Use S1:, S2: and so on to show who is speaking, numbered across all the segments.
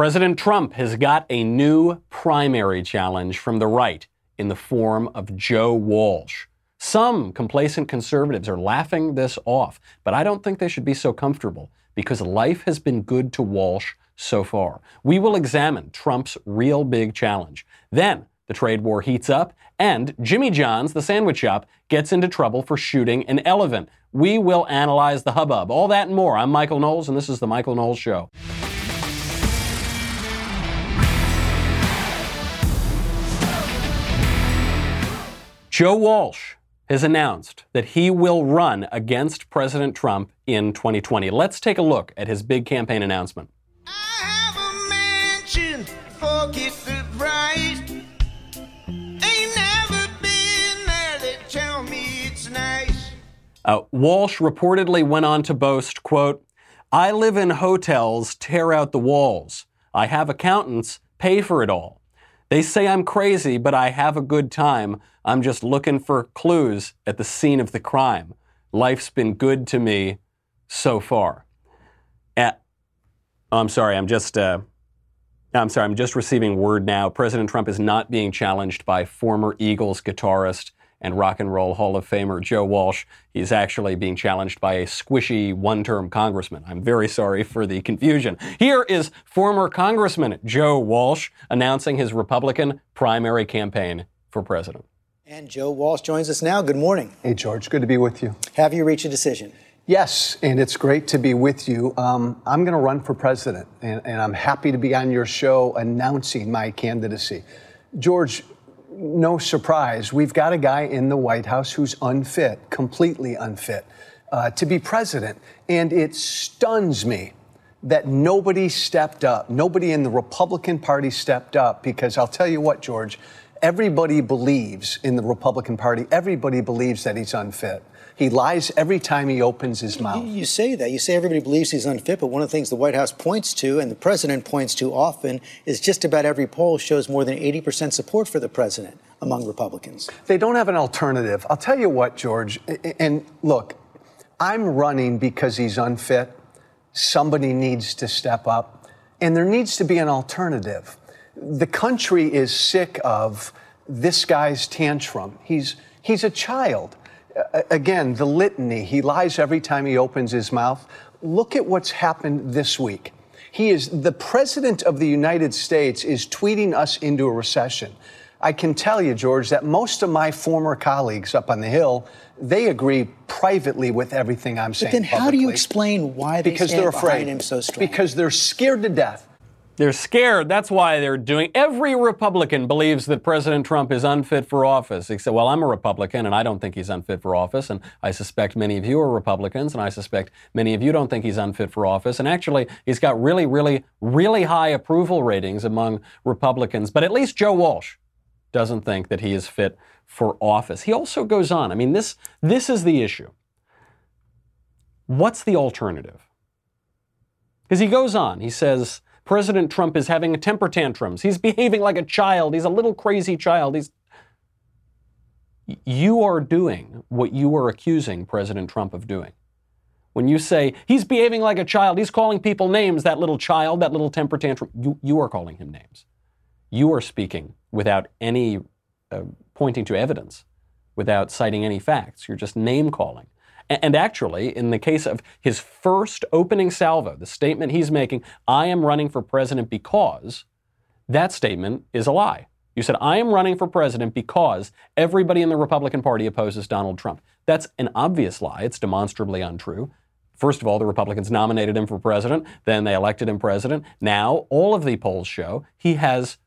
S1: President Trump has got a new primary challenge from the right in the form of Joe Walsh. Some complacent conservatives are laughing this off, but I don't think they should be so comfortable because life has been good to Walsh so far. We will examine Trump's real big challenge. Then the trade war heats up, and Jimmy John's, the sandwich shop, gets into trouble for shooting an elephant. We will analyze the hubbub. All that and more. I'm Michael Knowles, and this is The Michael Knowles Show. Joe Walsh has announced that he will run against President Trump in 2020. Let's take a look at his big campaign announcement. Uh, Walsh reportedly went on to boast, quote, I live in hotels, tear out the walls. I have accountants, pay for it all. They say I'm crazy, but I have a good time. I'm just looking for clues at the scene of the crime. Life's been good to me so far. oh, I'm sorry, I'm just. Uh, I'm sorry, I'm just receiving word now. President Trump is not being challenged by former Eagles guitarist and Rock and Roll Hall of Famer Joe Walsh. He's actually being challenged by a squishy one term congressman. I'm very sorry for the confusion. Here is former Congressman Joe Walsh announcing his Republican primary campaign for president.
S2: And Joe Walsh joins us now. Good morning.
S3: Hey, George. Good to be with you.
S2: Have you reached a decision?
S3: Yes, and it's great to be with you. Um, I'm going to run for president, and, and I'm happy to be on your show announcing my candidacy. George, no surprise, we've got a guy in the White House who's unfit, completely unfit, uh, to be president. And it stuns me that nobody stepped up. Nobody in the Republican Party stepped up because I'll tell you what, George, everybody believes in the Republican Party, everybody believes that he's unfit. He lies every time he opens his mouth.
S2: You, say that. You say everybody believes he's unfit, but one of the things the White House points to and the president points to often is just about every poll shows more than 80% support for the president among Republicans.
S3: They don't have an alternative. I'll tell you what, George, and look, I'm running because he's unfit. Somebody needs to step up, and there needs to be an alternative. The country is sick of this guy's tantrum. He's, he's a child again, the litany, he lies every time he opens his mouth. Look at what's happened this week. He is the president of the United States is tweeting us into a recession. I can tell you, George, that most of my former colleagues up on the Hill, they agree privately with everything I'm saying.
S2: But then,
S3: publicly.
S2: how do you explain why they
S3: because
S2: stand
S3: they're afraid.
S2: him so strong?
S3: Because they're scared to death
S1: they're scared. That's why they're doing. Every Republican believes that President Trump is unfit for office. Except, well, I'm a Republican and I don't think he's unfit for office. And I suspect many of you are Republicans and I suspect many of you don't think he's unfit for office. And actually, he's got really, really, really high approval ratings among Republicans. But at least Joe Walsh doesn't think that he is fit for office. He also goes on. I mean, this, this is the issue. What's the alternative? Because he goes on. He says, President Trump is having temper tantrums. He's behaving like a child. He's a little crazy child. He's you are doing what you are accusing President Trump of doing. When you say he's behaving like a child, he's calling people names, that little child, that little temper tantrum, you, you are calling him names. You are speaking without any uh, pointing to evidence, without citing any facts. You're just name calling. And actually, in the case of his first opening salvo, the statement he's making, I am running for president because, that statement is a lie. You said, I am running for president because everybody in the Republican Party opposes Donald Trump. That's an obvious lie. It's demonstrably untrue. First of all, the Republicans nominated him for president, then they elected him president. Now, all of the polls show he has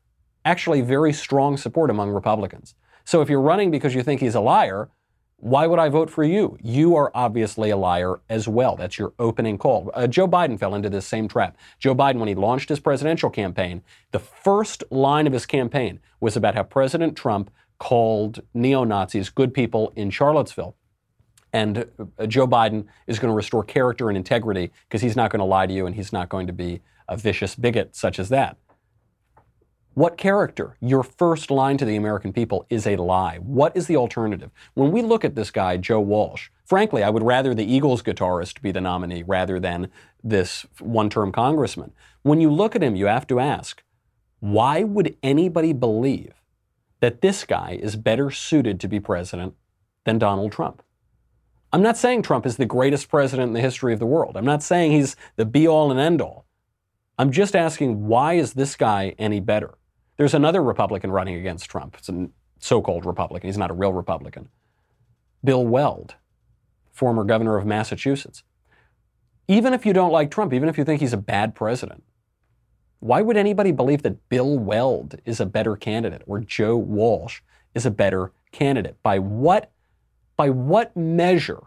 S1: actually very strong support among Republicans. So if you're running because you think he's a liar, why would I vote for you? You are obviously a liar as well. That's your opening call. Uh, Joe Biden fell into this same trap. Joe Biden, when he launched his presidential campaign, the first line of his campaign was about how President Trump called neo Nazis good people in Charlottesville. And uh, Joe Biden is going to restore character and integrity because he's not going to lie to you and he's not going to be a vicious bigot such as that. What character? Your first line to the American people is a lie. What is the alternative? When we look at this guy, Joe Walsh, frankly, I would rather the Eagles guitarist be the nominee rather than this one term congressman. When you look at him, you have to ask, why would anybody believe that this guy is better suited to be president than Donald Trump? I'm not saying Trump is the greatest president in the history of the world. I'm not saying he's the be all and end all. I'm just asking, why is this guy any better? There's another Republican running against Trump. It's a so called Republican. He's not a real Republican. Bill Weld, former governor of Massachusetts. Even if you don't like Trump, even if you think he's a bad president, why would anybody believe that Bill Weld is a better candidate or Joe Walsh is a better candidate? By what, by what measure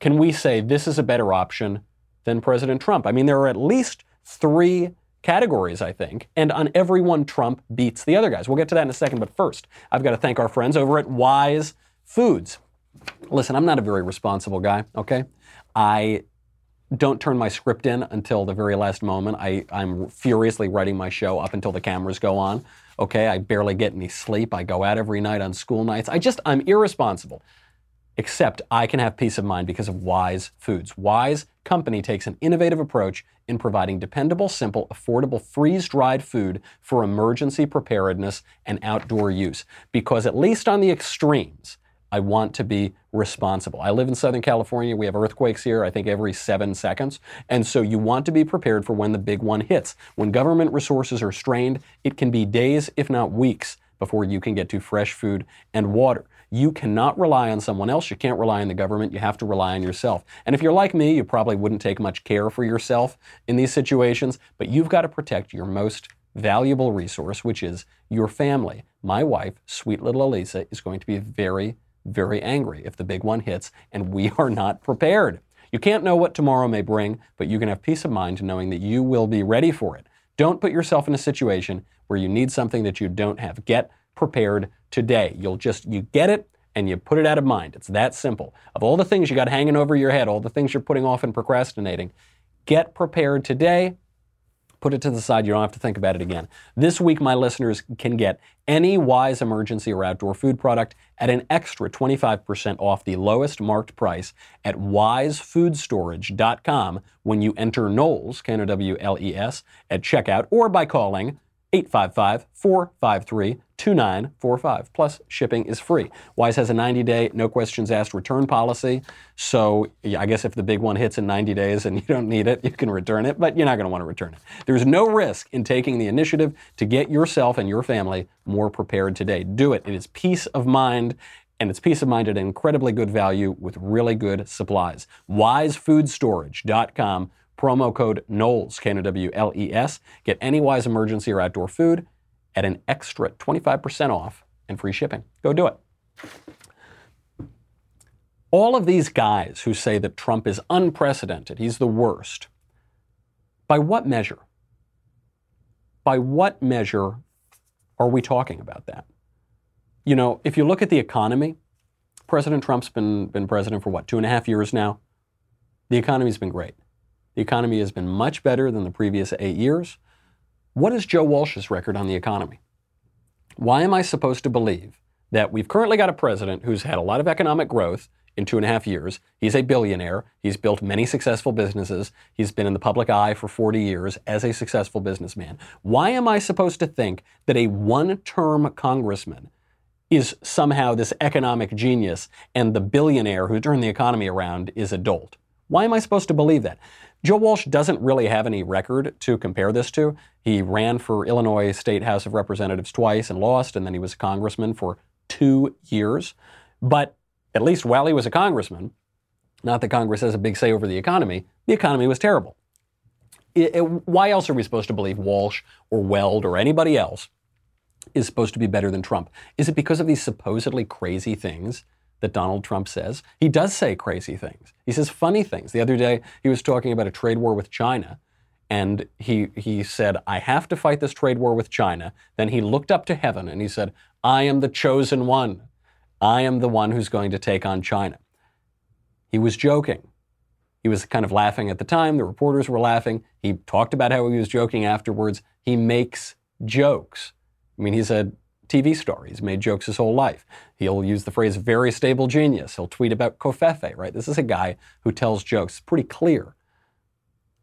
S1: can we say this is a better option than President Trump? I mean, there are at least three categories, I think, and on every one, Trump beats the other guys. We'll get to that in a second, but first, I've got to thank our friends over at Wise Foods. Listen, I'm not a very responsible guy, okay? I don't turn my script in until the very last moment. I, I'm furiously writing my show up until the cameras go on. Okay, I barely get any sleep. I go out every night on school nights. I just, I'm irresponsible. Except I can have peace of mind because of Wise Foods. Wise Company takes an innovative approach in providing dependable, simple, affordable, freeze dried food for emergency preparedness and outdoor use. Because, at least on the extremes, I want to be responsible. I live in Southern California. We have earthquakes here, I think, every seven seconds. And so you want to be prepared for when the big one hits. When government resources are strained, it can be days, if not weeks, before you can get to fresh food and water. You cannot rely on someone else. You can't rely on the government. You have to rely on yourself. And if you're like me, you probably wouldn't take much care for yourself in these situations, but you've got to protect your most valuable resource, which is your family. My wife, sweet little Alisa, is going to be very, very angry if the big one hits and we are not prepared. You can't know what tomorrow may bring, but you can have peace of mind knowing that you will be ready for it. Don't put yourself in a situation where you need something that you don't have. Get prepared today. You'll just, you get it and you put it out of mind. It's that simple. Of all the things you got hanging over your head, all the things you're putting off and procrastinating, get prepared today. Put it to the side. You don't have to think about it again. This week, my listeners can get any Wise emergency or outdoor food product at an extra 25% off the lowest marked price at wisefoodstorage.com when you enter Knowles, K N O W L E S, at checkout or by calling 855 453 2945. Plus, shipping is free. Wise has a 90 day, no questions asked return policy. So, I guess if the big one hits in 90 days and you don't need it, you can return it, but you're not going to want to return it. There's no risk in taking the initiative to get yourself and your family more prepared today. Do it. It is peace of mind. And it's peace of mind at an incredibly good value with really good supplies. WiseFoodStorage.com promo code Knowles, K-N-O-W-L-E-S. Get any Wise emergency or outdoor food at an extra 25% off and free shipping. Go do it. All of these guys who say that Trump is unprecedented, he's the worst, by what measure? By what measure are we talking about that? You know, if you look at the economy, President Trump's been, been president for what, two and a half years now? The economy's been great. The economy has been much better than the previous eight years. What is Joe Walsh's record on the economy? Why am I supposed to believe that we've currently got a president who's had a lot of economic growth in two and a half years? He's a billionaire. He's built many successful businesses. He's been in the public eye for 40 years as a successful businessman. Why am I supposed to think that a one term congressman is somehow this economic genius and the billionaire who turned the economy around is a dolt? Why am I supposed to believe that? Joe Walsh doesn't really have any record to compare this to. He ran for Illinois State House of Representatives twice and lost, and then he was a congressman for two years. But at least while he was a congressman, not that Congress has a big say over the economy, the economy was terrible. It, it, why else are we supposed to believe Walsh or Weld or anybody else is supposed to be better than Trump? Is it because of these supposedly crazy things that Donald Trump says? He does say crazy things. He says funny things. The other day, he was talking about a trade war with China, and he, he said, I have to fight this trade war with China. Then he looked up to heaven and he said, I am the chosen one. I am the one who's going to take on China. He was joking. He was kind of laughing at the time. The reporters were laughing. He talked about how he was joking afterwards. He makes jokes. I mean, he's a TV star. He's made jokes his whole life. He'll use the phrase very stable genius. He'll tweet about covfefe, right? This is a guy who tells jokes. It's pretty clear.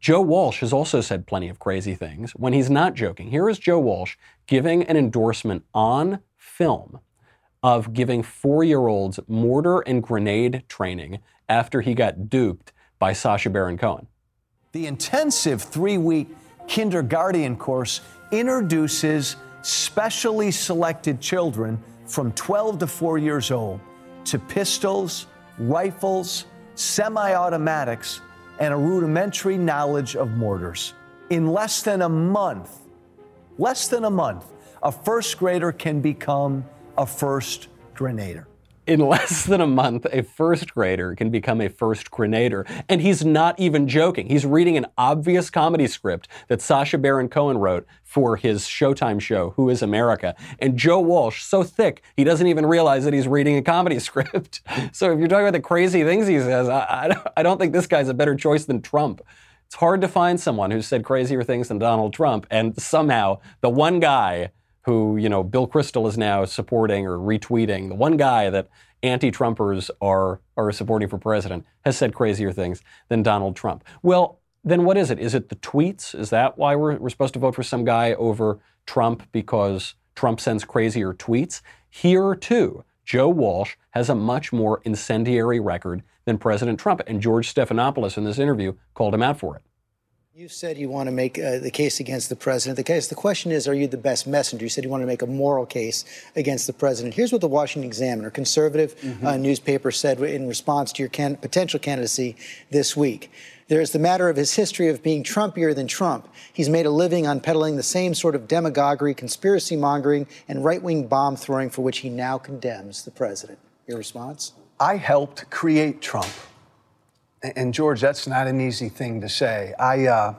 S1: Joe Walsh has also said plenty of crazy things when he's not joking. Here is Joe Walsh giving an endorsement on film of giving four year olds mortar and grenade training after he got duped by Sacha Baron Cohen.
S4: The intensive three week kindergarten course introduces specially selected children from 12 to 4 years old to pistols, rifles, semi automatics, and a rudimentary knowledge of mortars. In less than a month, less than a month, a first grader can become a first grenader
S1: in less than a month, a first grader can become a first grenader. And he's not even joking. He's reading an obvious comedy script that Sacha Baron Cohen wrote for his Showtime show, Who is America? And Joe Walsh, so thick, he doesn't even realize that he's reading a comedy script. so if you're talking about the crazy things he says, I, I don't think this guy's a better choice than Trump. It's hard to find someone who's said crazier things than Donald Trump. And somehow, the one guy who, you know, Bill Kristol is now supporting or retweeting, the one guy that anti-Trumpers are, are supporting for president, has said crazier things than Donald Trump. Well, then what is it? Is it the tweets? Is that why we're, we're supposed to vote for some guy over Trump because Trump sends crazier tweets? Here, too, Joe Walsh has a much more incendiary record than President Trump. And George Stephanopoulos in this interview called him out for it.
S2: You said you want to make uh, the case against the president. The case. The question is, are you the best messenger? You said you want to make a moral case against the president. Here's what the Washington Examiner, conservative mm-hmm. uh, newspaper, said in response to your can- potential candidacy this week. There's the matter of his history of being Trumpier than Trump. He's made a living on peddling the same sort of demagoguery, conspiracy mongering, and right wing bomb throwing for which he now condemns the president. Your response?
S3: I helped create Trump. And George, that's not an easy thing to say. I uh,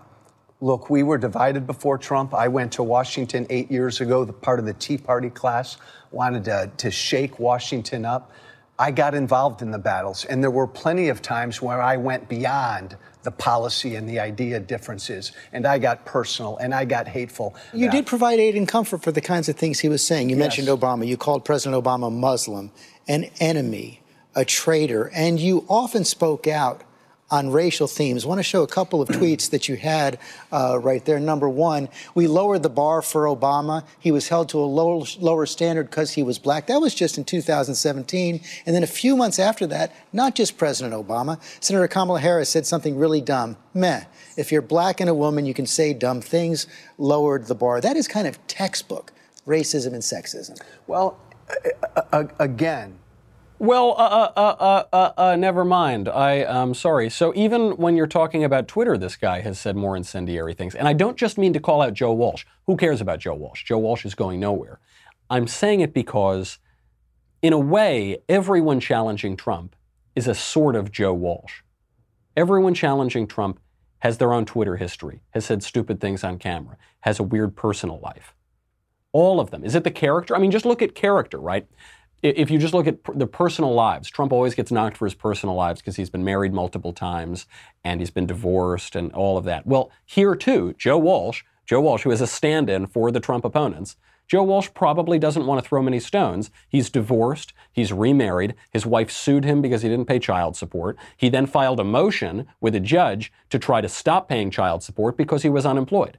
S3: look, we were divided before Trump. I went to Washington eight years ago. The part of the Tea Party class wanted to, to shake Washington up. I got involved in the battles, and there were plenty of times where I went beyond the policy and the idea differences, and I got personal and I got hateful.
S2: You did provide aid and comfort for the kinds of things he was saying. You yes. mentioned Obama. You called President Obama a Muslim, an enemy, a traitor, and you often spoke out on racial themes. I want to show a couple of tweets that you had uh, right there. Number one, we lowered the bar for Obama. He was held to a low, lower standard because he was black. That was just in 2017. And then a few months after that, not just President Obama, Senator Kamala Harris said something really dumb. Meh. If you're black and a woman, you can say dumb things, lowered the bar. That is kind of textbook racism and sexism.
S3: Well, again,
S1: well, uh, uh, uh, uh, never mind. I am sorry. So even when you're talking about Twitter, this guy has said more incendiary things. And I don't just mean to call out Joe Walsh. Who cares about Joe Walsh? Joe Walsh is going nowhere. I'm saying it because, in a way, everyone challenging Trump is a sort of Joe Walsh. Everyone challenging Trump has their own Twitter history, has said stupid things on camera, has a weird personal life. All of them. Is it the character? I mean, just look at character, right? If you just look at the personal lives, Trump always gets knocked for his personal lives because he's been married multiple times and he's been divorced and all of that. Well, here too, Joe Walsh, Joe Walsh, who is a stand in for the Trump opponents, Joe Walsh probably doesn't want to throw many stones. He's divorced, he's remarried, his wife sued him because he didn't pay child support. He then filed a motion with a judge to try to stop paying child support because he was unemployed.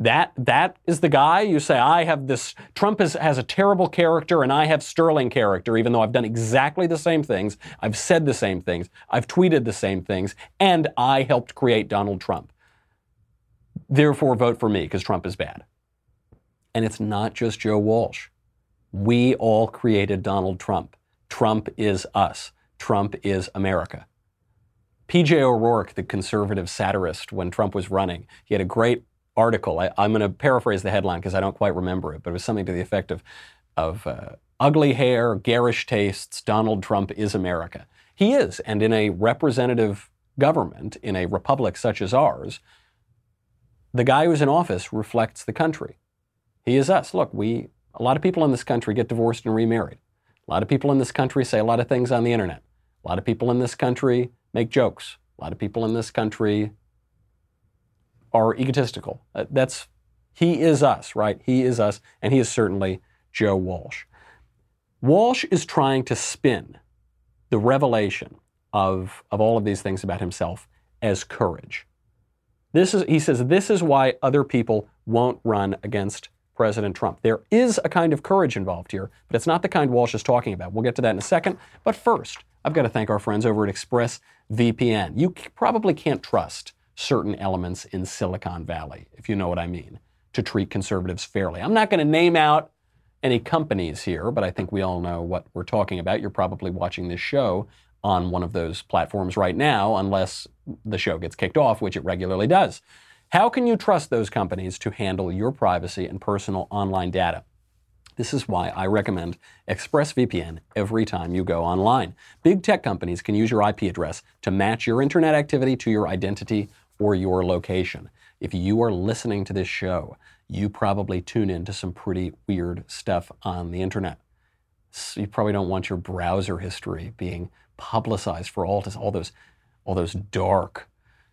S1: That that is the guy? You say I have this Trump is, has a terrible character and I have sterling character even though I've done exactly the same things. I've said the same things. I've tweeted the same things. And I helped create Donald Trump. Therefore vote for me because Trump is bad and it's not just Joe Walsh. We all created Donald Trump. Trump is us. Trump is America. PJ O'Rourke the conservative satirist when Trump was running he had a great article. I, am going to paraphrase the headline because I don't quite remember it, but it was something to the effect of, of uh, ugly hair, garish tastes, Donald Trump is America. He is, and in a representative government, in a republic such as ours, the guy who's in office reflects the country. He is us. Look, we a lot of people in this country get divorced and remarried. A lot of people in this country say a lot of things on the internet. A lot of people in this country make jokes. A lot of people in this country are egotistical. Uh, that's He is us, right? He is us, and he is certainly Joe Walsh. Walsh is trying to spin the revelation of, of all of these things about himself as courage. This is, he says, this is why other people won't run against President Trump. There is a kind of courage involved here, but it's not the kind Walsh is talking about. We'll get to that in a second. But first, I've got to thank our friends over at ExpressVPN. You probably can't trust certain elements in Silicon Valley, if you know what I mean, to treat conservatives fairly. I'm not going to name out any companies here, but I think we all know what we're talking about. You're probably watching this show on one of those platforms right now, unless the show gets kicked off, which it regularly does. How can you trust those companies to handle your privacy and personal online data? This is why I recommend ExpressVPN every time you go online. Big tech companies can use your IP address to match your internet activity to your identity or your location. If you are listening to this show, you probably tune into some pretty weird stuff on the internet. So you probably don't want your browser history being publicized for all, all those all those dark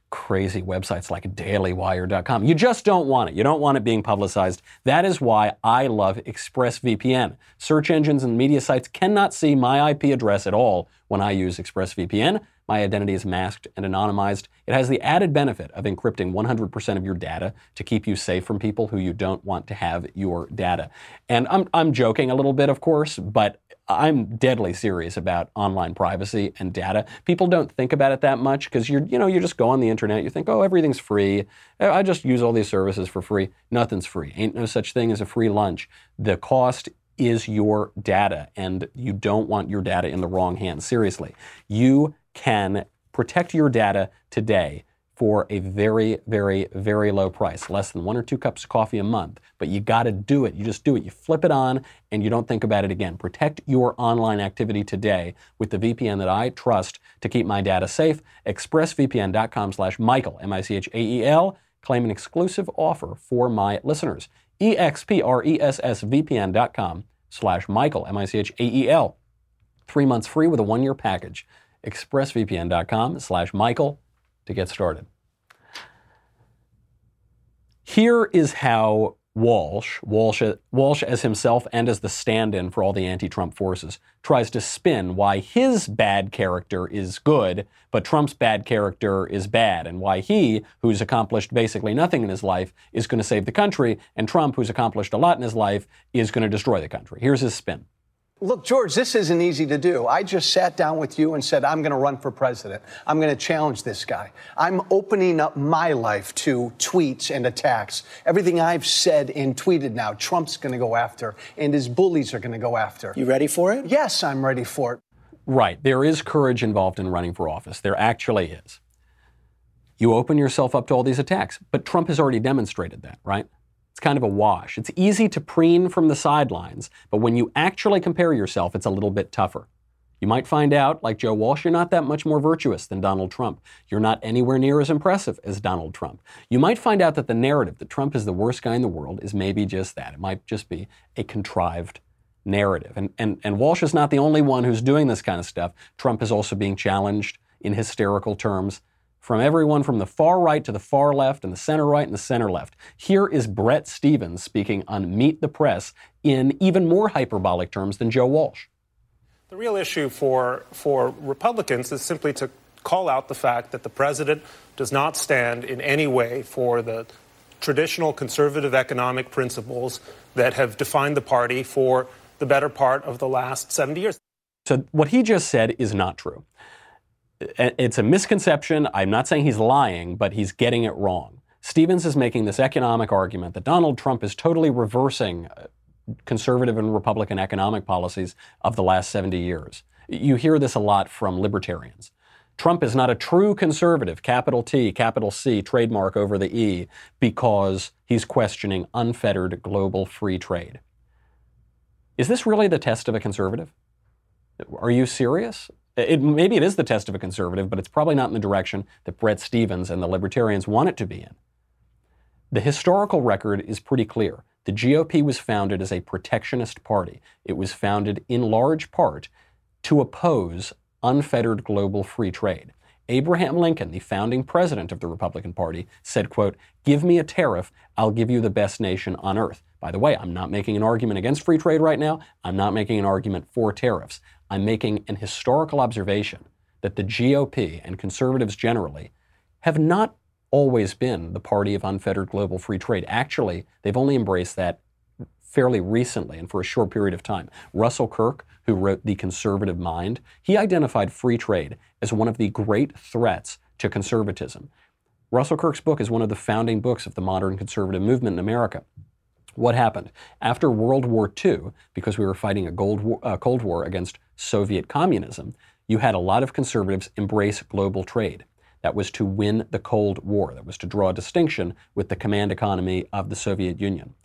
S1: crazy websites like dailywire.com. You just don't want it. You don't want it being publicized. That is why I love ExpressVPN. Search engines and media sites cannot see my IP address at all when I use ExpressVPN. My identity is masked and anonymized. It has the added benefit of encrypting 100% of your data to keep you safe from people who you don't want to have your data. And I'm, I'm joking a little bit, of course, but I'm deadly serious about online privacy and data. People don't think about it that much because you're, you know, you just go on the internet, you think, oh, everything's free. I just use all these services for free. Nothing's free. Ain't no such thing as a free lunch. The cost is your data, and you don't want your data in the wrong hands. Seriously, you can protect your data today for a very, very, very low price, less than one or two cups of coffee a month. But you got to do it. You just do it. You flip it on and you don't think about it again. Protect your online activity today with the VPN that I trust to keep my data safe. ExpressVPN.com slash Michael, M-I-C-H-A-E-L. Claim an exclusive offer for my listeners. E-X-P-R-E-S-S-V-P-N.com slash Michael, M-I-C-H-A-E-L. Three months free with a one-year package. ExpressVPN.com slash Michael to get started. Here is how Walsh, Walsh, Walsh as himself and as the stand in for all the anti Trump forces, tries to spin why his bad character is good, but Trump's bad character is bad, and why he, who's accomplished basically nothing in his life, is going to save the country, and Trump, who's accomplished a lot in his life, is going to destroy the country. Here's his spin.
S3: Look, George, this isn't easy to do. I just sat down with you and said, I'm going to run for president. I'm going to challenge this guy. I'm opening up my life to tweets and attacks. Everything I've said and tweeted now, Trump's going to go after, and his bullies are going to go after.
S2: You ready for it?
S3: Yes, I'm ready for it.
S1: Right. There is courage involved in running for office. There actually is. You open yourself up to all these attacks. But Trump has already demonstrated that, right? Kind of a wash. It's easy to preen from the sidelines, but when you actually compare yourself, it's a little bit tougher. You might find out, like Joe Walsh, you're not that much more virtuous than Donald Trump. You're not anywhere near as impressive as Donald Trump. You might find out that the narrative that Trump is the worst guy in the world is maybe just that. It might just be a contrived narrative. And, and, and Walsh is not the only one who's doing this kind of stuff. Trump is also being challenged in hysterical terms from everyone from the far right to the far left and the center right and the center left. Here is Bret Stephens speaking on Meet the Press in even more hyperbolic terms than Joe Walsh.
S5: The real issue for, for Republicans is simply to call out the fact that the president does not stand in any way for the traditional conservative economic principles that have defined the party for the better part of the last 70 years.
S1: So, what he just said is not true it's a misconception. I'm not saying he's lying, but he's getting it wrong. Stephens is making this economic argument that Donald Trump is totally reversing uh, conservative and Republican economic policies of the last 70 years. You hear this a lot from libertarians. Trump is not a true conservative, capital T, capital C, trademark over the E, because he's questioning unfettered global free trade. Is this really the test of a conservative? Are you serious? It, maybe it is the test of a conservative, but it's probably not in the direction that Bret Stephens and the libertarians want it to be in. The historical record is pretty clear. The GOP was founded as a protectionist party. It was founded in large part to oppose unfettered global free trade. Abraham Lincoln, the founding president of the Republican Party, said, quote, give me a tariff, I'll give you the best nation on earth. By the way, I'm not making an argument against free trade right now. I'm not making an argument for tariffs. I'm making an historical observation that the GOP and conservatives generally have not always been the party of unfettered global free trade. Actually, they've only embraced that fairly recently and for a short period of time. Russell Kirk, who wrote The Conservative Mind, he identified free trade as one of the great threats to conservatism. Russell Kirk's book is one of the founding books of the modern conservative movement in America. What happened? After World War II, because we were fighting a uh, Cold War against Soviet communism, you had a lot of conservatives embrace global trade. That was to win the Cold War. That was to draw a distinction with the command economy of the Soviet Union.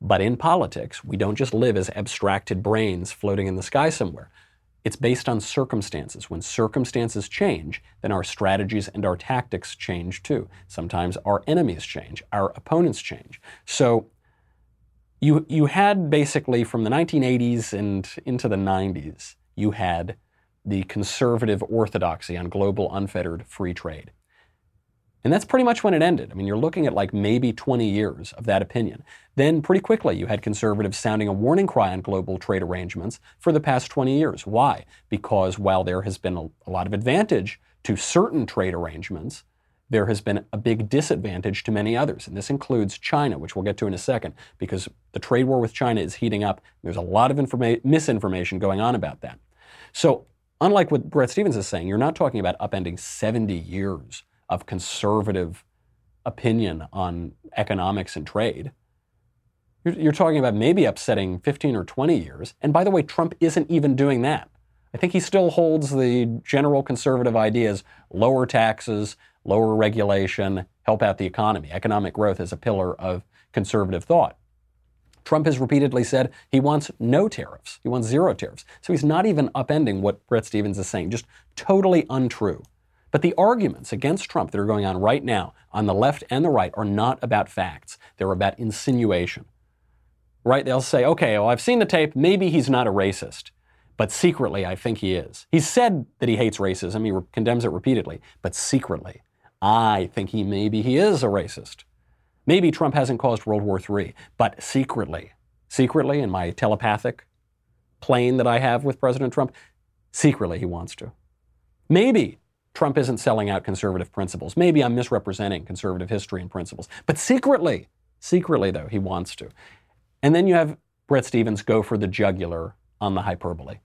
S1: But in politics, we don't just live as abstracted brains floating in the sky somewhere. It's based on circumstances. When circumstances change, then our strategies and our tactics change too. Sometimes our enemies change, our opponents change. So you, you had basically from the 1980s and into the 90s, you had the conservative orthodoxy on global unfettered free trade. And that's pretty much when it ended. I mean, you're looking at like maybe 20 years of that opinion. Then, pretty quickly, you had conservatives sounding a warning cry on global trade arrangements for the past 20 years. Why? Because while there has been a, a lot of advantage to certain trade arrangements, there has been a big disadvantage to many others. And this includes China, which we'll get to in a second, because the trade war with China is heating up. There's a lot of informa- misinformation going on about that. So, unlike what Bret Stephens is saying, you're not talking about upending 70 years of conservative opinion on economics and trade. You're, you're, talking about maybe upsetting 15 or 20 years. And by the way, Trump isn't even doing that. I think he still holds the general conservative ideas lower taxes, lower regulation, help out the economy. Economic growth is a pillar of conservative thought. Trump has repeatedly said he wants no tariffs. He wants zero tariffs. So he's not even upending what Bret Stephens is saying, just totally untrue. But the arguments against Trump that are going on right now on the left and the right are not about facts. They're about insinuation. Right? They'll say, okay, well, I've seen the tape. Maybe he's not a racist. But secretly, I think he is. He's said that he hates racism. He re- condemns it repeatedly. But secretly, I think he maybe he is a racist. Maybe Trump hasn't caused World War III, but secretly, secretly in my telepathic plane that I have with President Trump, secretly he wants to. Maybe Trump isn't selling out conservative principles. Maybe I'm misrepresenting conservative history and principles. But secretly, secretly though, he wants to. And then you have Bret Stephens go for the jugular on the hyperbole.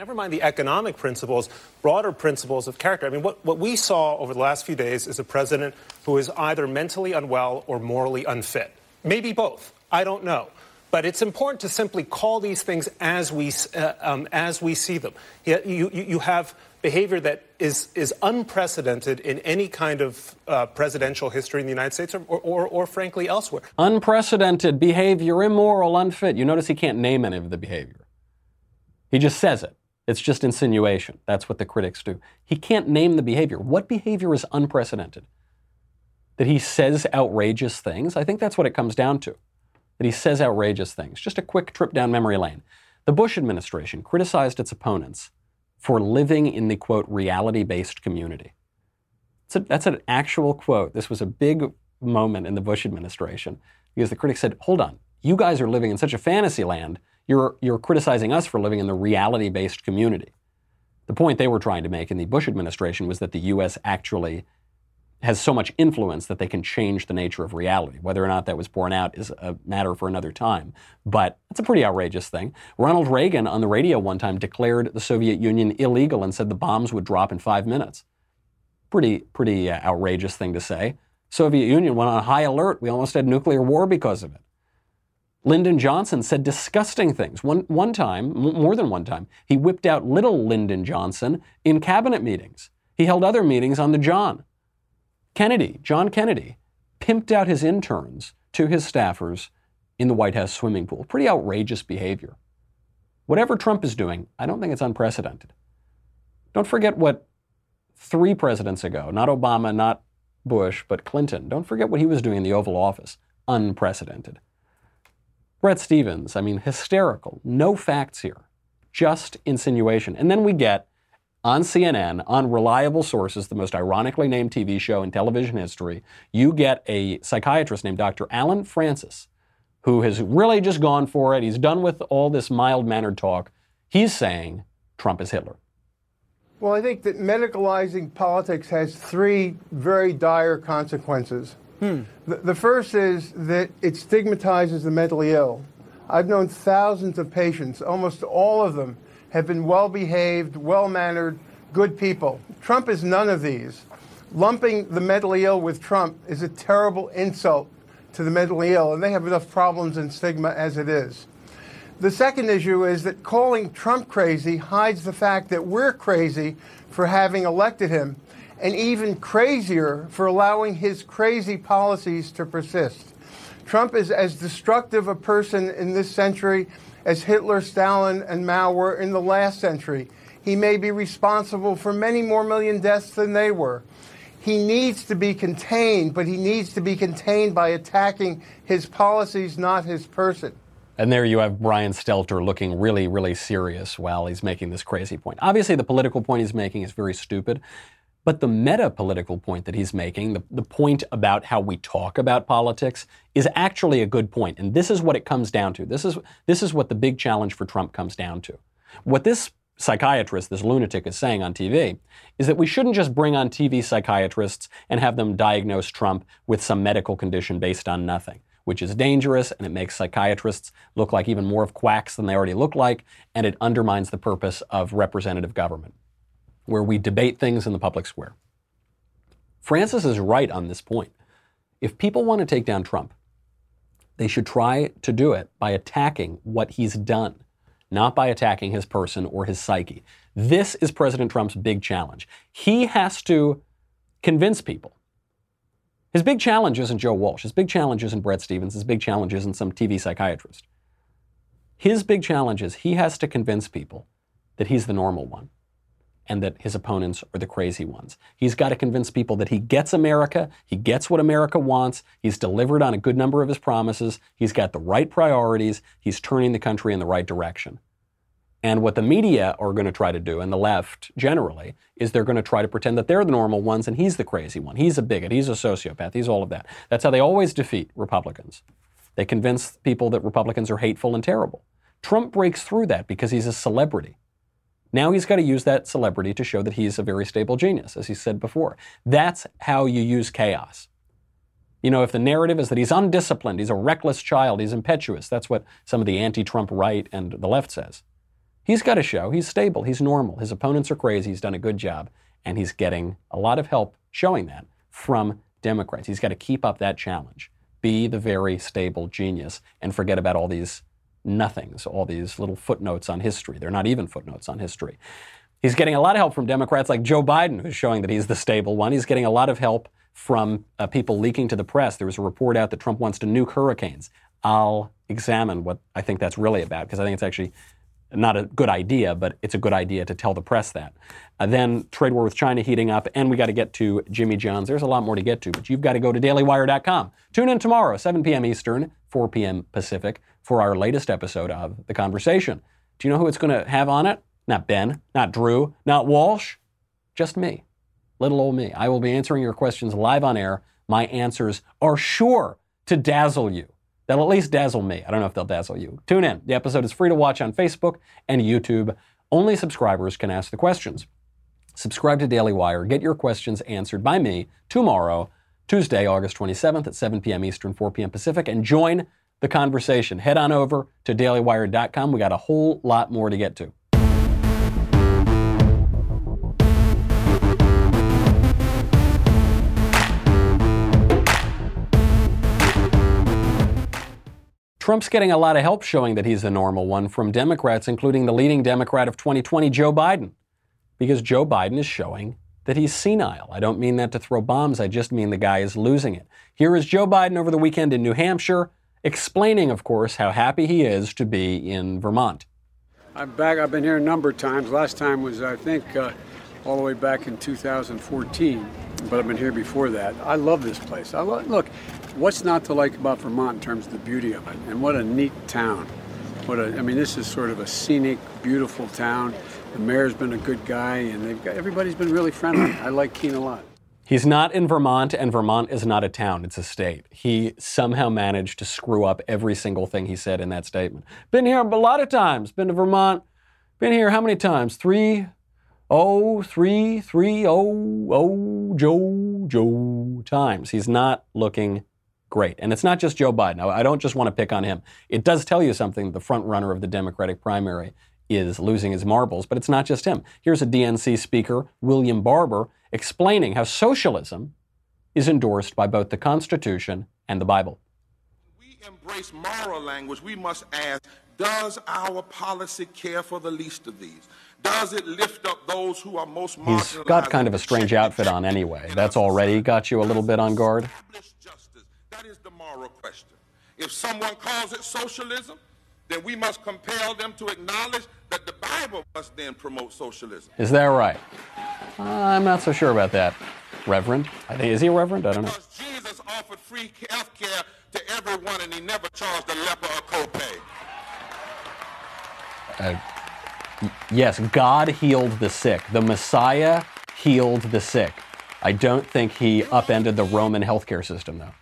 S5: Never mind the economic principles, broader principles of character. I mean, what, what we saw over the last few days is a president who is either mentally unwell or morally unfit. Maybe both. I don't know. But it's important to simply call these things as we, uh, um, as we see them. You, you, you have behavior that is, is unprecedented in any kind of uh, presidential history in the United States or, or, or, frankly, elsewhere.
S1: Unprecedented behavior, immoral, unfit. You notice he can't name any of the behavior. He just says it. It's just insinuation. That's what the critics do. He can't name the behavior. What behavior is unprecedented? That he says outrageous things? I think that's what it comes down to. That he says outrageous things. Just a quick trip down memory lane. The Bush administration criticized its opponents for living in the quote reality based community. A, that's an actual quote. This was a big moment in the Bush administration because the critics said, hold on, you guys are living in such a fantasy land, you're, you're criticizing us for living in the reality based community. The point they were trying to make in the Bush administration was that the U.S. actually has so much influence that they can change the nature of reality. Whether or not that was borne out is a matter for another time. But it's a pretty outrageous thing. Ronald Reagan on the radio one time declared the Soviet Union illegal and said the bombs would drop in five minutes. Pretty, pretty uh, outrageous thing to say. Soviet Union went on high alert. We almost had nuclear war because of it. Lyndon Johnson said disgusting things. One, one time, more than one time, he whipped out little Lyndon Johnson in cabinet meetings. He held other meetings on the John. Kennedy, John Kennedy, pimped out his interns to his staffers in the White House swimming pool. Pretty outrageous behavior. Whatever Trump is doing, I don't think it's unprecedented. Don't forget what three presidents ago, not Obama, not Bush, but Clinton, don't forget what he was doing in the Oval Office. Unprecedented. Bret Stephens, I mean, hysterical. No facts here, just insinuation. And then we get on CNN, on reliable sources, the most ironically named TV show in television history, you get a psychiatrist named Dr. Allen Frances, who has really just gone for it. He's done with all this mild mannered talk. He's saying Trump is Hitler.
S6: Well, I think that medicalizing politics has three very dire consequences. Hmm. The, the first is that it stigmatizes the mentally ill. I've known thousands of patients, almost all of them have been well behaved, well mannered, good people. Trump is none of these. Lumping the mentally ill with Trump is a terrible insult to the mentally ill, and they have enough problems and stigma as it is. The second issue is that calling Trump crazy hides the fact that we're crazy for having elected him, and even crazier for allowing his crazy policies to persist. Trump is as destructive a person in this century as Hitler, Stalin, and Mao were in the last century. He may be responsible for many more million deaths than they were. He needs to be contained, but he needs to be contained by attacking his policies, not his person.
S1: And there you have Brian Stelter looking really, really serious while he's making this crazy point. Obviously, the political point he's making is very stupid, but the meta political point that he's making, the, the point about how we talk about politics, is actually a good point. And this is what it comes down to. This is, this is what the big challenge for Trump comes down to. What this psychiatrist, this lunatic, is saying on TV is that we shouldn't just bring on TV psychiatrists and have them diagnose Trump with some medical condition based on nothing, which is dangerous and it makes psychiatrists look like even more of quacks than they already look like, and it undermines the purpose of representative government where we debate things in the public square. Frances is right on this point. If people want to take down Trump, they should try to do it by attacking what he's done, not by attacking his person or his psyche. This is President Trump's big challenge. He has to convince people. His big challenge isn't Joe Walsh. His big challenge isn't Bret Stephens. His big challenge isn't some TV psychiatrist. His big challenge is he has to convince people that he's the normal one and that his opponents are the crazy ones. He's got to convince people that he gets America, he gets what America wants, he's delivered on a good number of his promises, he's got the right priorities, he's turning the country in the right direction. And what the media are going to try to do, and the left generally, is they're going to try to pretend that they're the normal ones and he's the crazy one. He's a bigot, he's a sociopath, he's all of that. That's how they always defeat Republicans. They convince people that Republicans are hateful and terrible. Trump breaks through that because he's a celebrity. Now he's got to use that celebrity to show that he's a very stable genius, as he said before. That's how you use chaos. You know, if the narrative is that he's undisciplined, he's a reckless child, he's impetuous, that's what some of the anti Trump right and the left says. He's got to show he's stable, he's normal, his opponents are crazy, he's done a good job, and he's getting a lot of help showing that from Democrats. He's got to keep up that challenge. Be the very stable genius and forget about all these nothings, all these little footnotes on history. They're not even footnotes on history. He's getting a lot of help from Democrats like Joe Biden, who's showing that he's the stable one. He's getting a lot of help from uh, people leaking to the press. There was a report out that Trump wants to nuke hurricanes. I'll examine what I think that's really about because I think it's actually not a good idea, but it's a good idea to tell the press that. Uh, then trade war with China heating up, and we got to get to Jimmy John's. There's a lot more to get to, but you've got to go to dailywire.com. Tune in tomorrow, 7 p.m. Eastern, 4 p.m. Pacific, for our latest episode of The Conversation. Do you know who it's going to have on it? Not Ben, not Drew, not Walsh, just me. Little old me. I will be answering your questions live on air. My answers are sure to dazzle you. They'll at least dazzle me. I don't know if they'll dazzle you. Tune in. The episode is free to watch on Facebook and YouTube. Only subscribers can ask the questions. Subscribe to Daily Wire. Get your questions answered by me tomorrow, Tuesday, August 27th at 7 p.m. Eastern, 4 p.m. Pacific, and join the conversation. Head on over to dailywire.com. We got a whole lot more to get to. Trump's getting a lot of help showing that he's the normal one from Democrats, including the leading Democrat of 2020, Joe Biden, because Joe Biden is showing that he's senile. I don't mean that to throw bombs, I just mean the guy is losing it. Here is Joe Biden over the weekend in New Hampshire, explaining, of course, how happy he is to be in Vermont.
S7: I'm back. I've been here a number of times. Last time was, I think, uh, all the way back in 2014, but I've been here before that. I love this place. I lo- look, what's not to like about Vermont in terms of the beauty of it, and what a neat town. What a, I mean, this is sort of a scenic, beautiful town. The mayor's been a good guy, and they've got everybody's been really friendly. I like Keene a lot.
S1: He's not in Vermont, and Vermont is not a town, it's a state. He somehow managed to screw up every single thing he said in that statement. Been here a lot of times, been to Vermont, been here how many times? Three, oh, three, three, oh, oh, Joe, Joe times. He's not looking great. And it's not just Joe Biden. I don't just want to pick on him. It does tell you something, the front runner of the Democratic primary is losing his marbles, but it's not just him. Here's a DNC speaker, William Barber, explaining how socialism is endorsed by both the Constitution and the Bible.
S8: We embrace moral language. We must ask Does our policy care for the least of these? Does it lift up those who are most marginalized?
S1: He's got kind of a strange outfit on anyway. That's already got you a little bit on guard.
S8: That is the moral question. If someone calls it socialism, then we must compel them to acknowledge that the Bible must then promote socialism.
S1: Is that right? Uh, I'm not so sure about that, Reverend. I think is he a reverend? I don't know.
S8: Because Jesus offered free health care to everyone, and he never charged a leper a copay.
S1: Uh, yes, God healed the sick. The Messiah healed the sick. I don't think he upended the Roman healthcare system, though.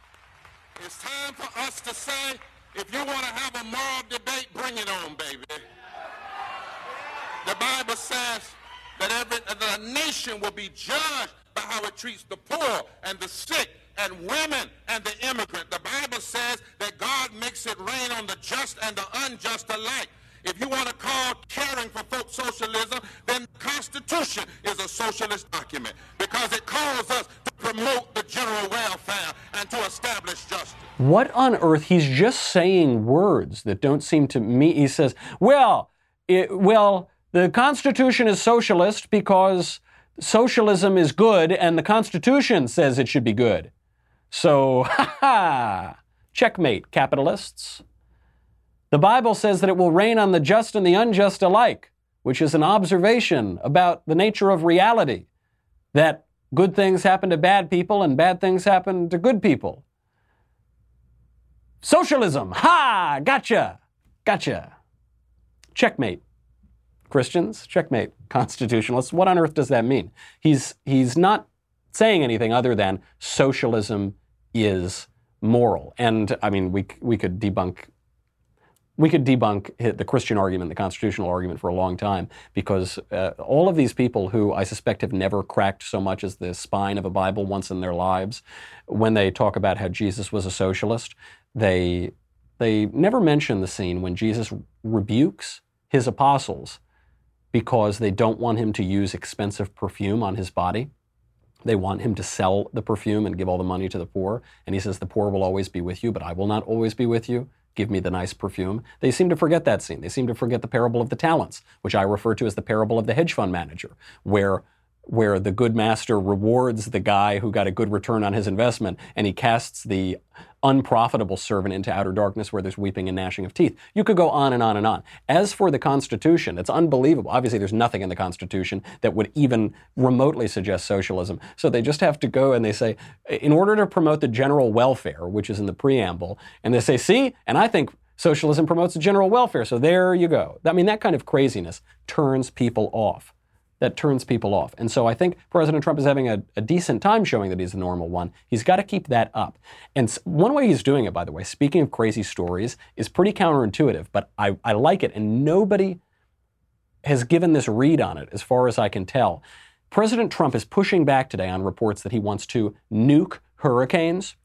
S8: It's time for us to say if you want to have a moral debate, bring it on, baby. Bible says that every that nation will be judged by how it treats the poor and the sick and women and the immigrant. The Bible says that God makes it rain on the just and the unjust alike. If you want to call caring for folks socialism, then the Constitution is a socialist document because it calls us to promote the general welfare and to establish justice.
S1: What on earth? He's just saying words that don't seem to me. He says, well, it, well, the Constitution is socialist because socialism is good and the Constitution says it should be good. So, ha ha! Checkmate, capitalists. The Bible says that it will rain on the just and the unjust alike, which is an observation about the nature of reality that good things happen to bad people and bad things happen to good people. Socialism, ha! Gotcha! Gotcha. Checkmate. Christians, checkmate. Constitutionalists, what on earth does that mean? He's, he's not saying anything other than socialism is moral. And I mean, we, we could debunk we could debunk the Christian argument, the constitutional argument for a long time, because uh, all of these people who I suspect have never cracked so much as the spine of a Bible once in their lives, when they talk about how Jesus was a socialist, they they never mention the scene when Jesus rebukes his apostles because they don't want him to use expensive perfume on his body. They want him to sell the perfume and give all the money to the poor. And he says, The poor will always be with you, but I will not always be with you give me the nice perfume. They seem to forget that scene. They seem to forget the parable of the talents, which I refer to as the parable of the hedge fund manager, where where the good master rewards the guy who got a good return on his investment and he casts the unprofitable servant into outer darkness where there's weeping and gnashing of teeth. You could go on and on and on. As for the Constitution, it's unbelievable. Obviously, there's nothing in the Constitution that would even remotely suggest socialism. So they just have to go and they say, in order to promote the general welfare, which is in the preamble, and they say, see, and I think socialism promotes the general welfare. So there you go. I mean, that kind of craziness turns people off that turns people off. And so I think President Trump is having a, a decent time showing that he's a normal one. He's got to keep that up. And one way he's doing it, by the way, speaking of crazy stories, is pretty counterintuitive, but I, I like it. And nobody has given this read on it, as far as I can tell. President Trump is pushing back today on reports that he wants to nuke hurricanes.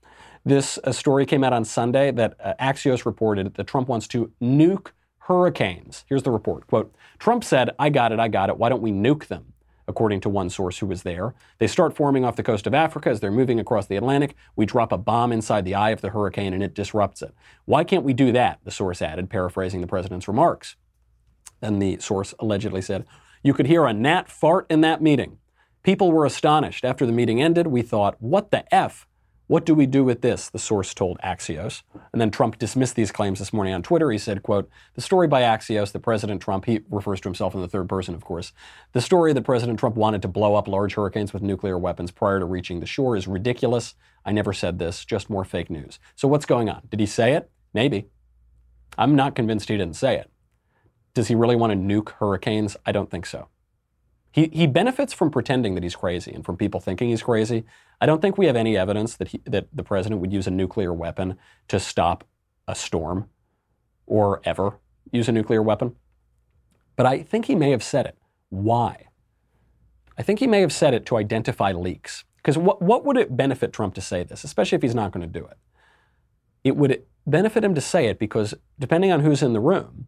S1: This story came out on Sunday that uh, Axios reported that Trump wants to nuke hurricanes. Here's the report. Quote, Trump said, I got it, I got it. Why don't we nuke them? According to one source who was there. They start forming off the coast of Africa as they're moving across the Atlantic. We drop a bomb inside the eye of the hurricane and it disrupts it. Why can't we do that? The source added, paraphrasing the president's remarks. Then the source allegedly said, You could hear a gnat fart in that meeting. People were astonished. After the meeting ended, we thought, What the F? What do we do with this? The source told Axios. And then Trump dismissed these claims this morning on Twitter. He said, quote, the story by Axios that President Trump, he refers to himself in the third person, of course, the story that President Trump wanted to blow up large hurricanes with nuclear weapons prior to reaching the shore is ridiculous. I never said this, just more fake news. So what's going on? Did he say it? Maybe. I'm not convinced he didn't say it. Does he really want to nuke hurricanes? I don't think so. He, he benefits from pretending that he's crazy and from people thinking he's crazy. I don't think we have any evidence that, he, that the president would use a nuclear weapon to stop a storm or ever use a nuclear weapon. But I think he may have said it. Why? I think he may have said it to identify leaks. Because what, what would it benefit Trump to say this, especially if he's not going to do it? It would benefit him to say it because, depending on who's in the room,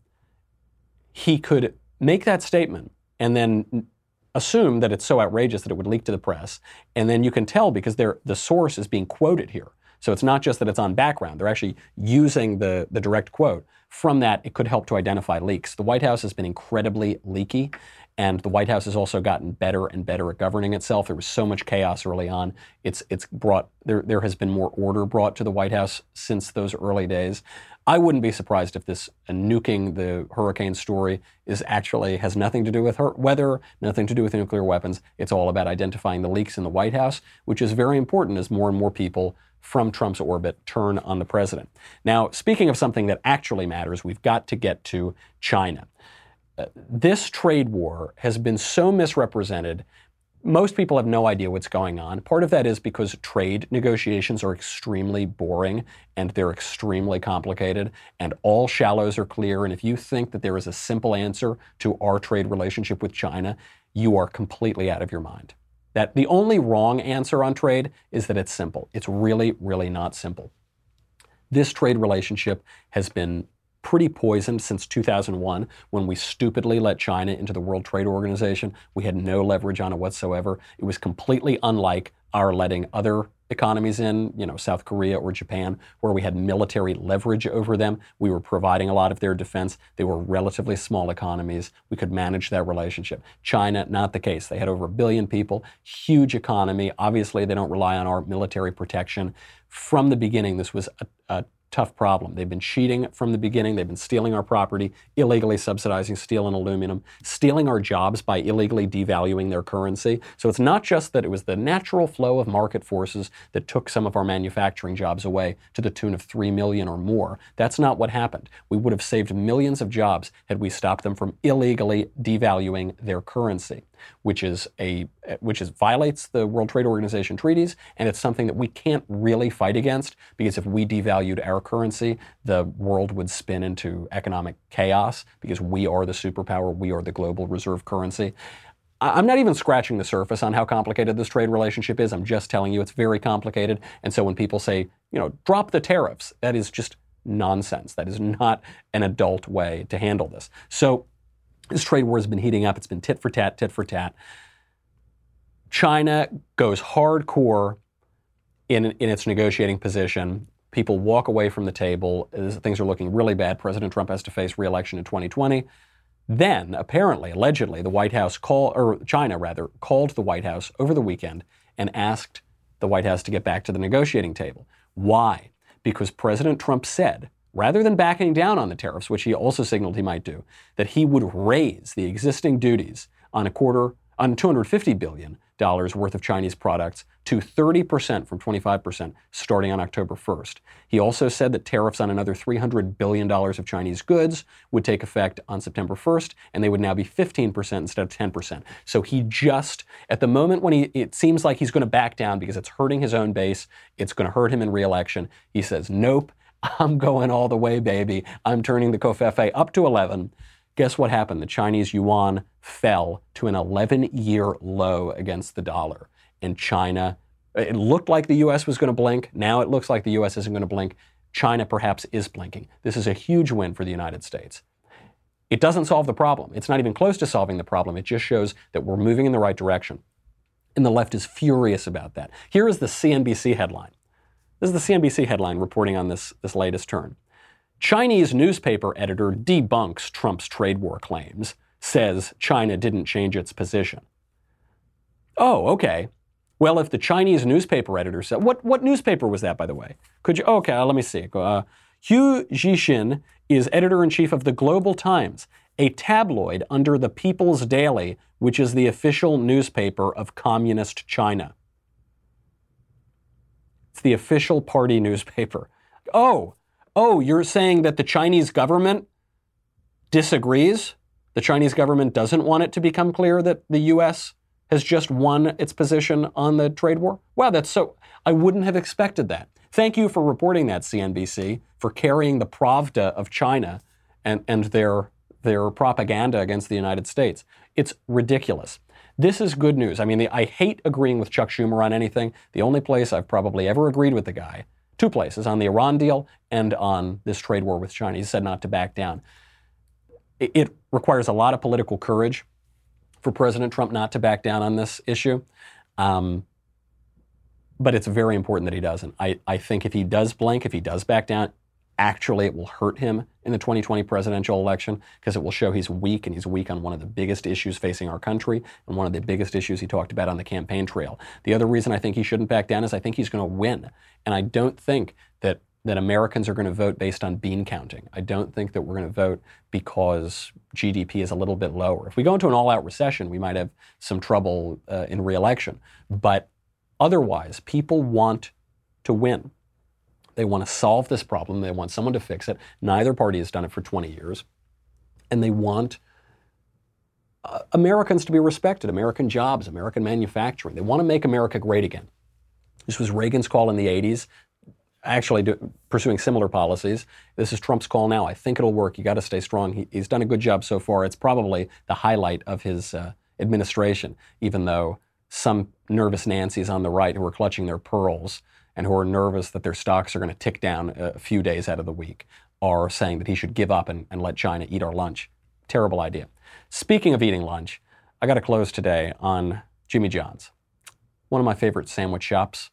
S1: he could make that statement and then assume that it's so outrageous that it would leak to the press. And then you can tell because the source is being quoted here. So it's not just that it's on background, they're actually using the, the direct quote. From that, it could help to identify leaks. The White House has been incredibly leaky, and the White House has also gotten better and better at governing itself. There was so much chaos early on. It's it's brought there there has been more order brought to the White House since those early days. I wouldn't be surprised if this nuking the hurricane story is actually has nothing to do with her, weather, nothing to do with nuclear weapons. It's all about identifying the leaks in the White House, which is very important as more and more people from Trump's orbit turn on the president. Now, speaking of something that actually matters, we've got to get to China this trade war has been so misrepresented. Most people have no idea what's going on. Part of that is because trade negotiations are extremely boring and they're extremely complicated, and all shallows are clear. And if you think that there is a simple answer to our trade relationship with China, you are completely out of your mind. That the only wrong answer on trade is that it's simple. It's really, really not simple. This trade relationship has been pretty poisoned since 2001 when we stupidly let China into the World Trade Organization. We had no leverage on it whatsoever. It was completely unlike our letting other economies in, you know, South Korea or Japan, where we had military leverage over them. We were providing a lot of their defense. They were relatively small economies. We could manage that relationship. China, not the case. They had over a billion people, huge economy. Obviously, they don't rely on our military protection. From the beginning, this was a, a tough problem. They've been cheating from the beginning. They've been stealing our property, illegally subsidizing steel and aluminum, stealing our jobs by illegally devaluing their currency. So it's not just that it was the natural flow of market forces that took some of our manufacturing jobs away to the tune of 3 million or more. That's not what happened. We would have saved millions of jobs had we stopped them from illegally devaluing their currency which is a which is violates the World Trade Organization treaties, and it's something that we can't really fight against because if we devalued our currency, the world would spin into economic chaos because we are the superpower, we are the global reserve currency. I'm not even scratching the surface on how complicated this trade relationship is. I'm just telling you it's very complicated. And so when people say, you know, drop the tariffs, that is just nonsense. That is not an adult way to handle this. So this trade war has been heating up. It's been tit for tat, tit for tat. China goes hardcore in, in its negotiating position. People walk away from the table. Things are looking really bad. President Trump has to face reelection in 2020. Then, apparently, allegedly, the White House called, or China rather, called the White House over the weekend and asked the White House to get back to the negotiating table. Why? Because President Trump said rather than backing down on the tariffs, which he also signaled he might do, that he would raise the existing duties on a quarter on 250 billion dollars worth of Chinese products to 30% from 25% starting on October 1st. He also said that tariffs on another 300 billion dollars of Chinese goods would take effect on September 1st and they would now be 15% instead of 10%. So he just at the moment when he it seems like he's going to back down because it's hurting his own base, it's going to hurt him in reelection. He says, "Nope, I'm going all the way, baby. I'm turning the Covfefe up to 11. Guess what happened? The Chinese yuan fell to an 11 year low against the dollar. And China, it looked like the US was going to blink. Now it looks like the US isn't going to blink. China perhaps is blinking. This is a huge win for the United States. It doesn't solve the problem. It's not even close to solving the problem. It just shows that we're moving in the right direction. And the left is furious about that. Here is the CNBC headline this is the CNBC headline reporting on this, this latest turn. Chinese newspaper editor debunks Trump's trade war claims, says China didn't change its position. Oh, okay. Well, if the Chinese newspaper editor said, what, what newspaper was that, by the way? Could you, okay, let me see. Uh, Hu Xijin is editor in chief of the Global Times, a tabloid under the People's Daily, which is the official newspaper of Communist China. It's the official party newspaper. Oh, oh, you're saying that the Chinese government disagrees The Chinese government doesn't want it to become clear that the U.S. has just won its position on the trade war. Wow, that's so. I wouldn't have expected that. Thank you for reporting that, CNBC, for carrying the Pravda of China and, and their, their propaganda against the United States. It's ridiculous. This is good news. I mean, the, I hate agreeing with Chuck Schumer on anything. The only place I've probably ever agreed with the guy, two places, on the Iran deal and on this trade war with China. He said not to back down. It, it requires a lot of political courage for President Trump not to back down on this issue. Um, but it's very important that he doesn't. I, I think if he does blink, if he does back down, actually it will hurt him in the 2020 presidential election because it will show he's weak and he's weak on one of the biggest issues facing our country and one of the biggest issues he talked about on the campaign trail. The other reason I think he shouldn't back down is I think he's going to win. And I don't think that that Americans are going to vote based on bean counting. I don't think that we're going to vote because GDP is a little bit lower. If we go into an all-out recession, we might have some trouble uh, in reelection. But otherwise, people want to win. They want to solve this problem. They want someone to fix it. Neither party has done it for 20 years. And they want uh, Americans to be respected, American jobs, American manufacturing. They want to make America great again. This was Reagan's call in the 80s, actually do, pursuing similar policies. This is Trump's call now. I think it'll work. You got to stay strong. He, he's done a good job so far. It's probably the highlight of his uh, administration, even though some nervous Nancy's on the right who are clutching their pearls and who are nervous that their stocks are going to tick down a few days out of the week are saying that he should give up and, and let China eat our lunch. Terrible idea. Speaking of eating lunch, I got to close today on Jimmy John's, one of my favorite sandwich shops.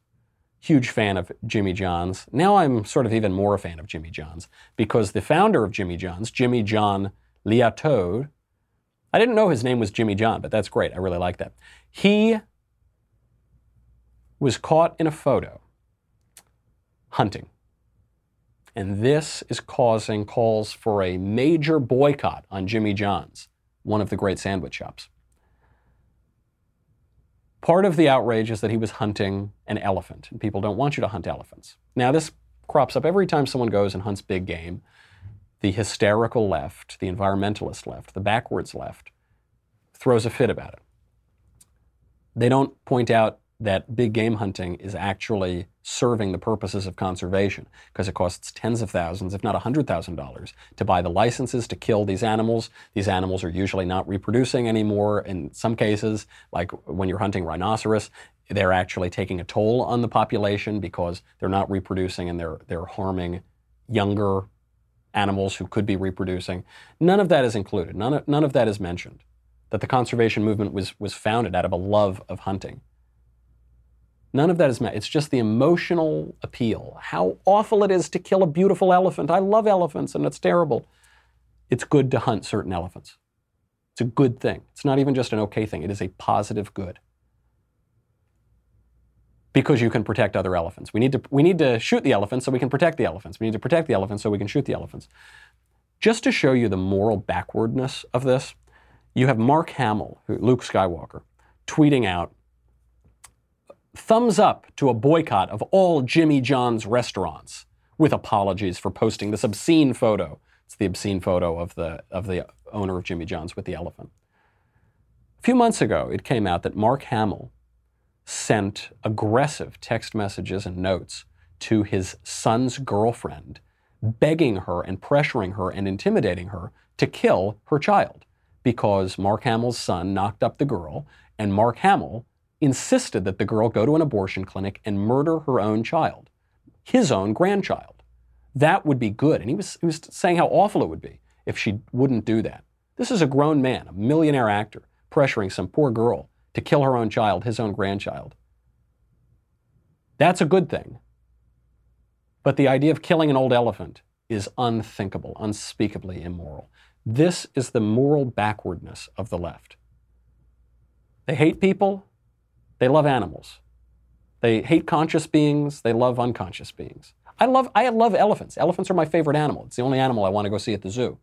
S1: Huge fan of Jimmy John's. Now I'm sort of even more a fan of Jimmy John's because the founder of Jimmy John's, Jimmy John Liautaud, I didn't know his name was Jimmy John, but that's great. I really like that. He was caught in a photo hunting. And this is causing calls for a major boycott on Jimmy John's, one of the great sandwich shops. Part of the outrage is that he was hunting an elephant, and people don't want you to hunt elephants. Now, this crops up every time someone goes and hunts big game. The hysterical left, the environmentalist left, the backwards left throws a fit about it. They don't point out that big game hunting is actually serving the purposes of conservation because it costs tens of thousands, if not $100,000, to buy the licenses to kill these animals. These animals are usually not reproducing anymore. In some cases, like when you're hunting rhinoceros, they're actually taking a toll on the population because they're not reproducing and they're, they're harming younger animals who could be reproducing. None of that is included. None of, none of that is mentioned. That the conservation movement was, was founded out of a love of hunting. None of that is met. It's just the emotional appeal. How awful it is to kill a beautiful elephant. I love elephants and it's terrible. It's good to hunt certain elephants. It's a good thing. It's not even just an okay thing, it is a positive good. Because you can protect other elephants. We need, to, we need to shoot the elephants so we can protect the elephants. We need to protect the elephants so we can shoot the elephants. Just to show you the moral backwardness of this, you have Mark Hamill, Luke Skywalker, tweeting out thumbs up to a boycott of all Jimmy John's restaurants, with apologies for posting this obscene photo. It's the obscene photo of the, of the owner of Jimmy John's with the elephant. A few months ago, it came out that Mark Hamill sent aggressive text messages and notes to his son's girlfriend, begging her and pressuring her and intimidating her to kill her child because Mark Hamill's son knocked up the girl, and Mark Hamill insisted that the girl go to an abortion clinic and murder her own child, his own grandchild. That would be good. And he was, he was saying how awful it would be if she wouldn't do that. This is a grown man, a millionaire actor, pressuring some poor girl to kill her own child, his own grandchild. That's a good thing. But the idea of killing an old elephant is unthinkable, unspeakably immoral. This is the moral backwardness of the left. They hate people, they love animals. They hate conscious beings. They love unconscious beings. I love, I love elephants. Elephants are my favorite animal. It's the only animal I want to go see at the zoo.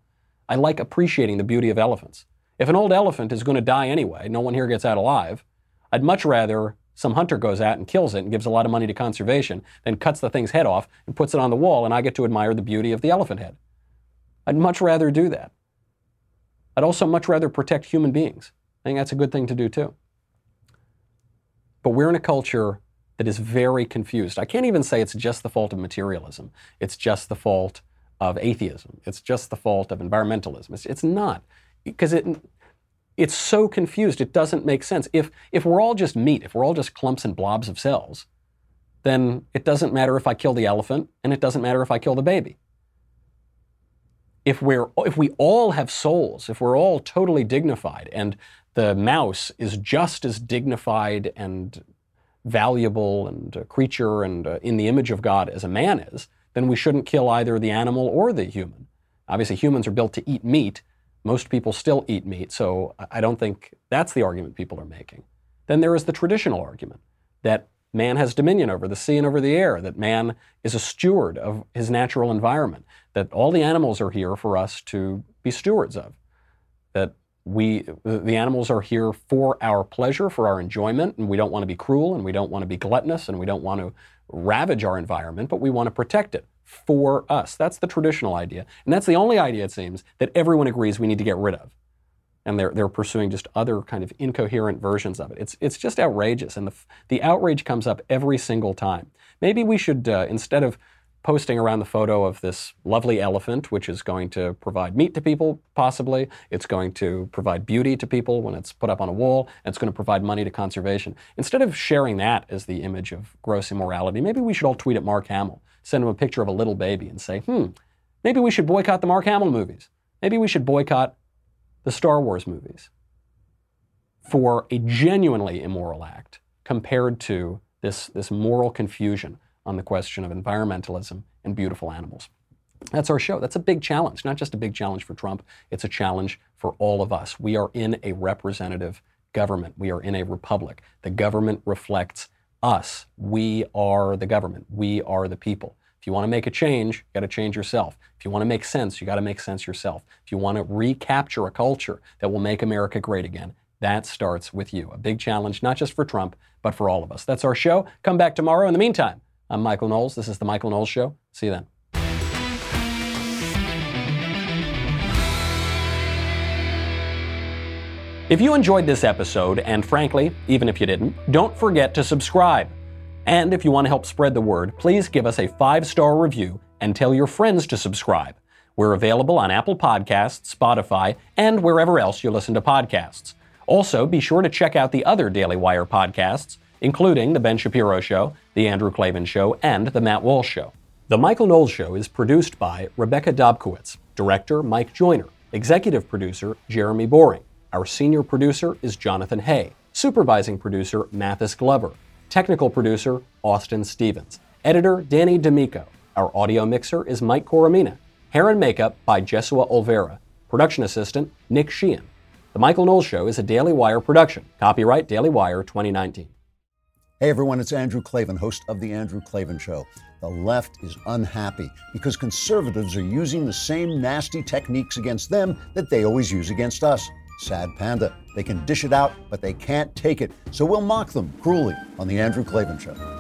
S1: I like appreciating the beauty of elephants. If an old elephant is going to die anyway, no one here gets out alive, I'd much rather some hunter goes out and kills it and gives a lot of money to conservation, then cuts the thing's head off and puts it on the wall, and I get to admire the beauty of the elephant head. I'd much rather do that. I'd also much rather protect human beings. I think that's a good thing to do too. But we're in a culture that is very confused. I can't even say it's just the fault of materialism. It's just the fault of atheism. It's just the fault of environmentalism. It's, it's not because it it's so confused. It doesn't make sense. If if we're all just meat, if we're all just clumps and blobs of cells, then it doesn't matter if I kill the elephant and it doesn't matter if I kill the baby. If we're if we all have souls, if we're all totally dignified and the mouse is just as dignified and valuable and a creature and uh, in the image of God as a man is, then we shouldn't kill either the animal or the human. Obviously, humans are built to eat meat. Most people still eat meat, so I don't think that's the argument people are making. Then there is the traditional argument that man has dominion over the sea and over the air, that man is a steward of his natural environment, that all the animals are here for us to be stewards of, that we the animals are here for our pleasure for our enjoyment and we don't want to be cruel and we don't want to be gluttonous and we don't want to ravage our environment but we want to protect it for us. That's the traditional idea and that's the only idea it seems that everyone agrees we need to get rid of and they're, they're pursuing just other kind of incoherent versions of it it's, it's just outrageous and the, the outrage comes up every single time maybe we should uh, instead of posting around the photo of this lovely elephant, which is going to provide meat to people, possibly. It's going to provide beauty to people when it's put up on a wall, and it's going to provide money to conservation. Instead of sharing that as the image of gross immorality, maybe we should all tweet at Mark Hamill, send him a picture of a little baby, and say, hmm, maybe we should boycott the Mark Hamill movies. Maybe we should boycott the Star Wars movies for a genuinely immoral act compared to this, this moral confusion on the question of environmentalism and beautiful animals. That's our show. That's a big challenge, not just a big challenge for Trump, it's a challenge for all of us. We are in a representative government, we are in a republic. The government reflects us. We are the government, we are the people. If you want to make a change, you got to change yourself. If you want to make sense, you got to make sense yourself. If you want to recapture a culture that will make America great again, that starts with you. A big challenge, not just for Trump, but for all of us. That's our show. Come back tomorrow. In the meantime, I'm Michael Knowles. This is The Michael Knowles Show. See you then. If you enjoyed this episode, and frankly, even if you didn't, don't forget to subscribe. And if you want to help spread the word, please give us a five star review and tell your friends to subscribe. We're available on Apple Podcasts, Spotify, and wherever else you listen to podcasts. Also, be sure to check out the other Daily Wire podcasts including The Ben Shapiro Show, The Andrew Klavan Show, and The Matt Walsh Show. The Michael Knowles Show is produced by Rebecca Dobkowitz, director Mike Joyner, executive producer Jeremy Boring. Our senior producer is Jonathan Hay, supervising producer Mathis Glover, technical producer Austin Stevens, editor Danny D'Amico. Our audio mixer is Mike Coromina. Hair and makeup by Jesua Olvera. Production assistant Nick Sheehan. The Michael Knowles Show is a Daily Wire production. Copyright Daily Wire 2019.
S9: Hey everyone, it's Andrew Klavan, host of The Andrew Klavan Show. The left is unhappy because conservatives are using the same nasty techniques against them that they always use against us. Sad panda. They can dish it out, but they can't take it. So we'll mock them cruelly on The Andrew Klavan Show.